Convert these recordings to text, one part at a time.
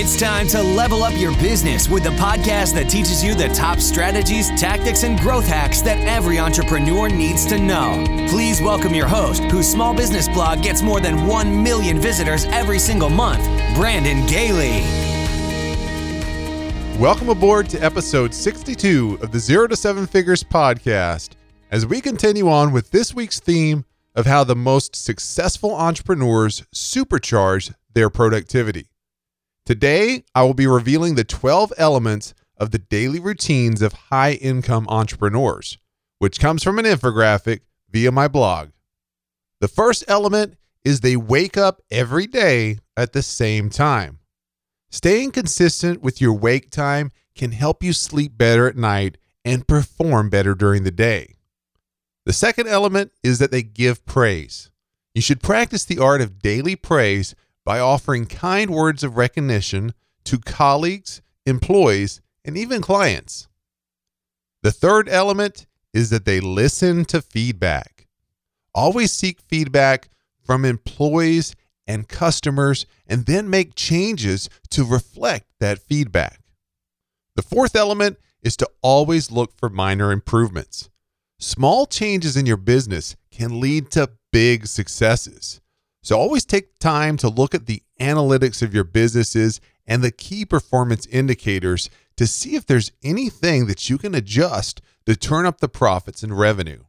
It's time to level up your business with the podcast that teaches you the top strategies, tactics, and growth hacks that every entrepreneur needs to know. Please welcome your host, whose small business blog gets more than 1 million visitors every single month, Brandon Gaille. Welcome aboard to episode 62 of the Zero to Seven Figures podcast as we continue on with this week's theme of how the most successful entrepreneurs supercharge their productivity. Today, I will be revealing the 12 elements of the daily routines of high income entrepreneurs, which comes from an infographic via my blog. The first element is they wake up every day at the same time. Staying consistent with your wake time can help you sleep better at night and perform better during the day. The second element is that they give praise. You should practice the art of daily praise by offering kind words of recognition to colleagues, employees, and even clients. The third element is that they listen to feedback. Always seek feedback from employees and customers and then make changes to reflect that feedback. The fourth element is to always look for minor improvements. Small changes in your business can lead to big successes. So always take time to look at the analytics of your businesses and the key performance indicators to see if there's anything that you can adjust to turn up the profits and revenue.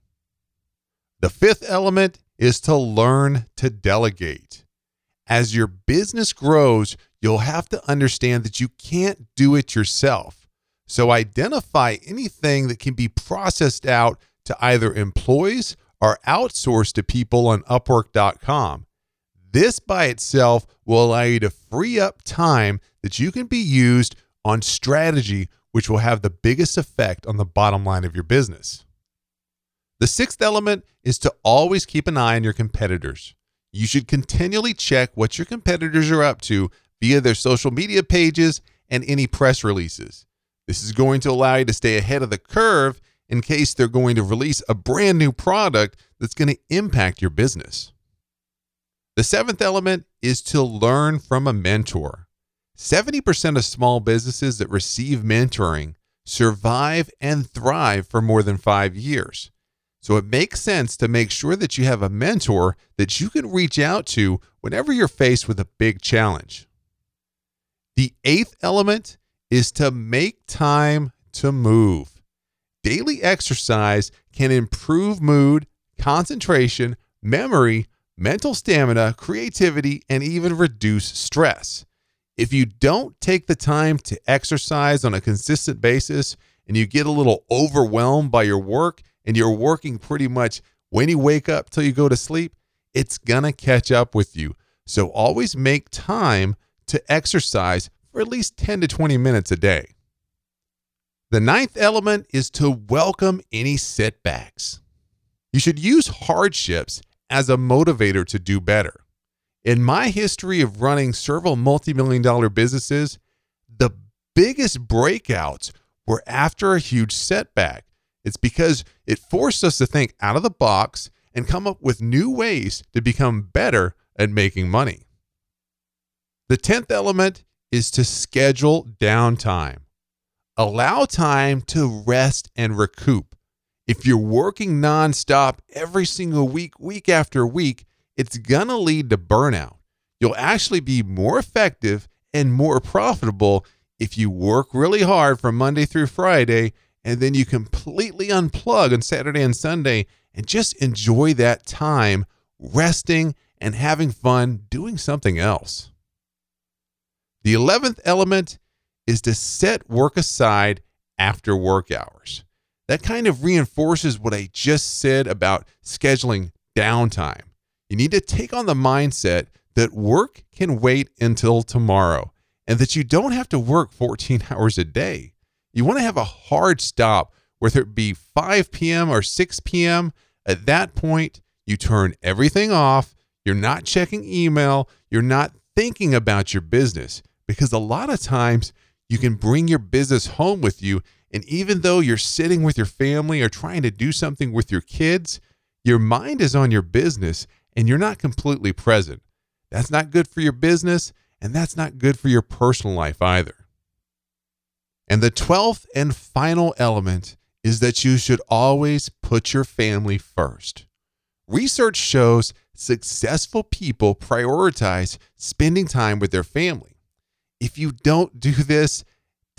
The fifth element is to learn to delegate. As your business grows, you'll have to understand that you can't do it yourself. So identify anything that can be processed out to either employees or outsourced to people on Upwork.com. This by itself will allow you to free up time that you can be used on strategy, which will have the biggest effect on the bottom line of your business. The sixth element is to always keep an eye on your competitors. You should continually check what your competitors are up to via their social media pages and any press releases. This is going to allow you to stay ahead of the curve in case they're going to release a brand new product that's going to impact your business. The seventh element is to learn from a mentor. 70% of small businesses that receive mentoring survive and thrive for more than five years. So it makes sense to make sure that you have a mentor that you can reach out to whenever you're faced with a big challenge. The eighth element is to make time to move. Daily exercise can improve mood, concentration, memory, mental stamina, creativity, and even reduce stress. If you don't take the time to exercise on a consistent basis and you get a little overwhelmed by your work and you're working pretty much when you wake up till you go to sleep, it's to catch up with you. So always make time to exercise for at least 10 to 20 minutes a day. The ninth element is to welcome any setbacks. You should use hardships as a motivator to do better. In my history of running several multi million dollar businesses, the biggest breakouts were after a huge setback. It's because it forced us to think out of the box and come up with new ways to become better at making money. The 10th element is to schedule downtime. Allow time to rest and recoup. If you're working nonstop every single week, week after week, it's going to lead to burnout. You'll actually be more effective and more profitable if you work really hard from Monday through Friday and then you completely unplug on Saturday and Sunday and just enjoy that time resting and having fun doing something else. The 11th element is to set work aside after work hours that kind of reinforces what I just said about scheduling downtime. You need to take on the mindset that work can wait until tomorrow and that you don't have to work 14 hours a day. You want to have a hard stop, whether it be 5 p.m. or 6 p.m. At that point, you turn everything off. You're not checking email. You're not thinking about your business because a lot of times you can bring your business home with you and even though you're sitting with your family or trying to do something with your kids, your mind is on your business and you're not completely present. That's not good for your business and that's not good for your personal life either. And the 12th and final element is that you should always put your family first. Research shows successful people prioritize spending time with their family. If you don't do this,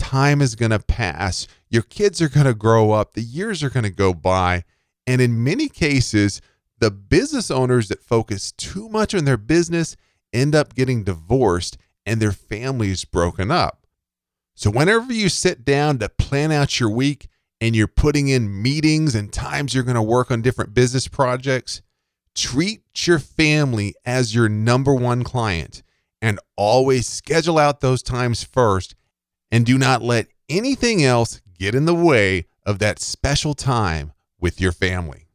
time is going to pass. Your kids are going to grow up, the years are going to go by. And in many cases, the business owners that focus too much on their business end up getting divorced and their families broken up. So, whenever you sit down to plan out your week and you're putting in meetings and times you're going to work on different business projects, treat your family as your number one client and always schedule out those times first and do not let anything else get in the way of that special time with your family.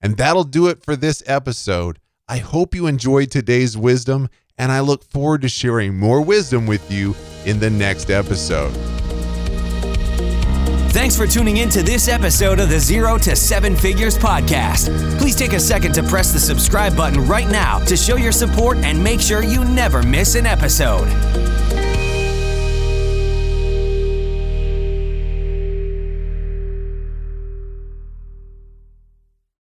And that'll do it for this episode. I hope you enjoyed today's wisdom, and I look forward to sharing more wisdom with you in the next episode. Thanks for tuning in to this episode of the Zero to Seven Figures podcast. Please take a second to press the subscribe button right now to show your support and make sure you never miss an episode.